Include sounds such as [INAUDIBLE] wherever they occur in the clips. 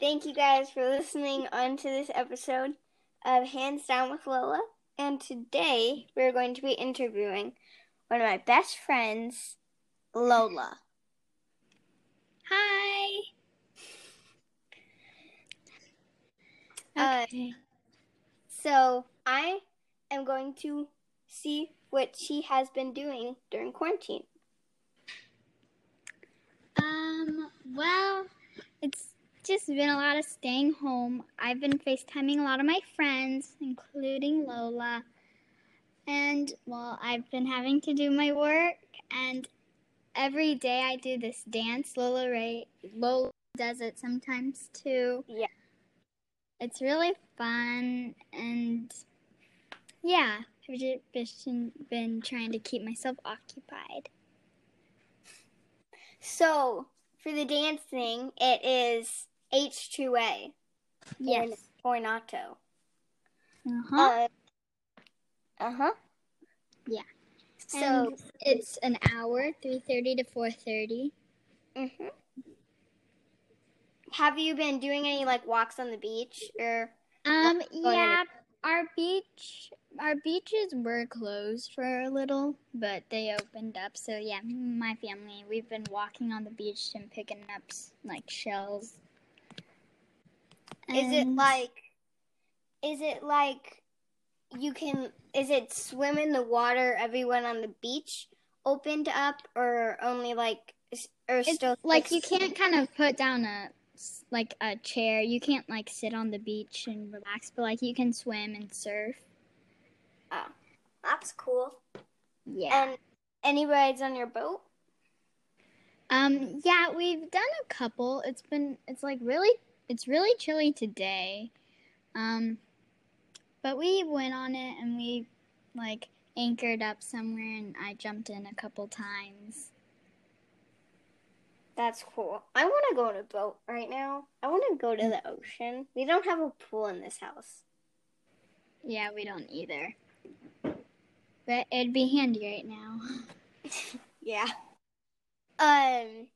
Thank you guys for listening on to this episode of Hands Down with Lola. And today we're going to be interviewing one of my best friends, Lola. Hi. Uh, Okay. so I am going to see what she has been doing during quarantine. um, well, it's just been a lot of staying home. I've been FaceTiming a lot of my friends, including Lola. And, well, I've been having to do my work. And every day I do this dance. Lola Ray, Lola does it sometimes too. Yeah. It's really fun. And, yeah, I've just been, been trying to keep myself occupied. So for the dancing, it is H2A Yes. Ornato. Uh-huh. Uh huh. Yeah. So, and it's an hour, three thirty to four thirty. mhm. have you been doing any like walks on the beach or? Um, yeah, our beach, our beaches were closed for a little, but they opened up. So yeah, my family, we've been walking on the beach and picking up like shells. Is it like? Is it like? You can. Is it swim in the water? Everyone on the beach opened up, or only like? Or It's still like you can't kind of put down a like a chair. You can't like sit on the beach and relax, but like you can swim and surf. Oh, that's cool. Yeah. And any rides on your boat? Um, yeah, we've done a couple. It's been it's like really it's really chilly today. Um, but we went on it and we like anchored up somewhere and I jumped in a couple times. That's cool. I want to go on a boat right now. I want to go to the ocean. We don't have a pool in this house. Yeah, we don't either. But it'd be handy right now. [LAUGHS] Yeah. Um.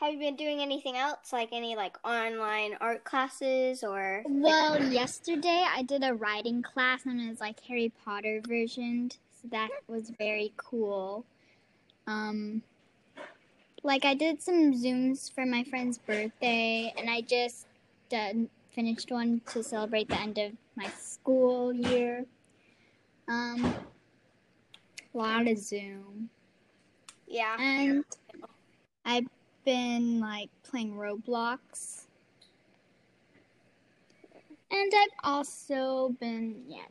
Have you been doing anything else, like any like online art classes or? Well, yesterday I did a writing class and it was like Harry Potter versioned. So that was very cool. Um like I did some zooms for my friend's birthday and I just done, finished one to celebrate the end of my school year. Um a lot of zoom. Yeah. And I've been like playing Roblox. And I've also been, yeah,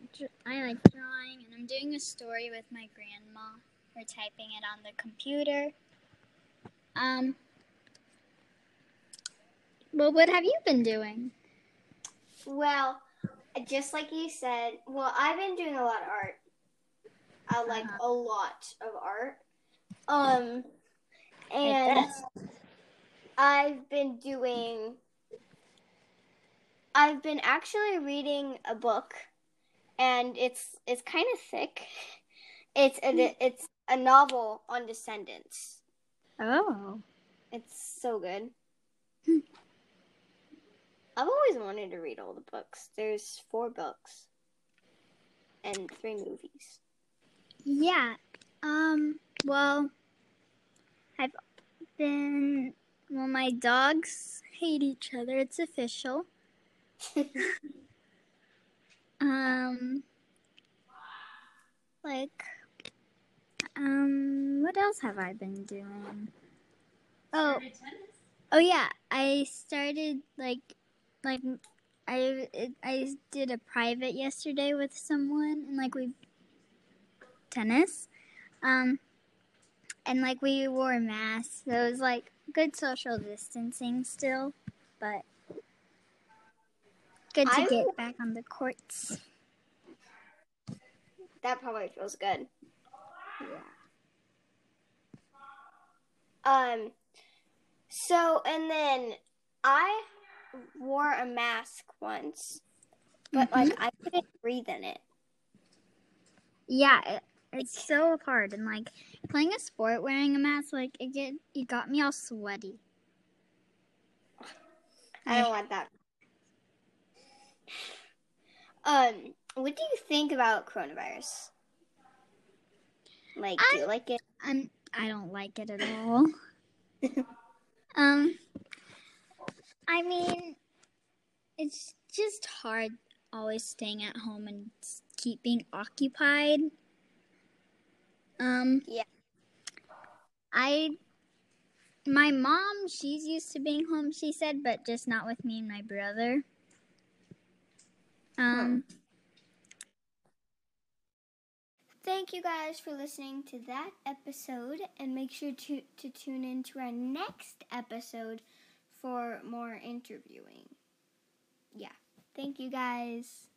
I like drawing, and I'm doing a story with my grandma. We're typing it on the computer. Um, well, what have you been doing? Well, just like you said, well, I've been doing a lot of art. I like Uh-huh. a lot of art. Um, and I've been doing. I've been actually reading a book, and it's it's kind of thick. It's a it's a novel on descendants. Oh. It's so good. Hmm. I've always wanted to read all the books. There's four books and three movies. Yeah. Um, well, I've been, well, my dogs hate each other. It's official. [LAUGHS] Um, like, um, what else have I been doing? Oh, oh yeah, I started like, like, I it, I did a private yesterday with someone, and like we tennis, um, and like we wore masks. So it was like good social distancing still, but good to I get back on the courts. That probably feels good. Yeah. Um, so and then I wore a mask once, but like I couldn't breathe in it. Yeah, it's so hard, and like playing a sport wearing a mask, like it get it got me all sweaty. I don't want that. Um, what do you think about coronavirus? Like, do you like it? I'm, I don't like it at all. [LAUGHS] um, I mean, it's just hard always staying at home and s- keeping occupied. Um, Yeah. I, my mom, she's used to being home, she said, but just not with me and my brother. Um, Thank you guys for listening to that episode, and make sure to, to tune in to our next episode for more interviewing. Yeah. Thank you guys.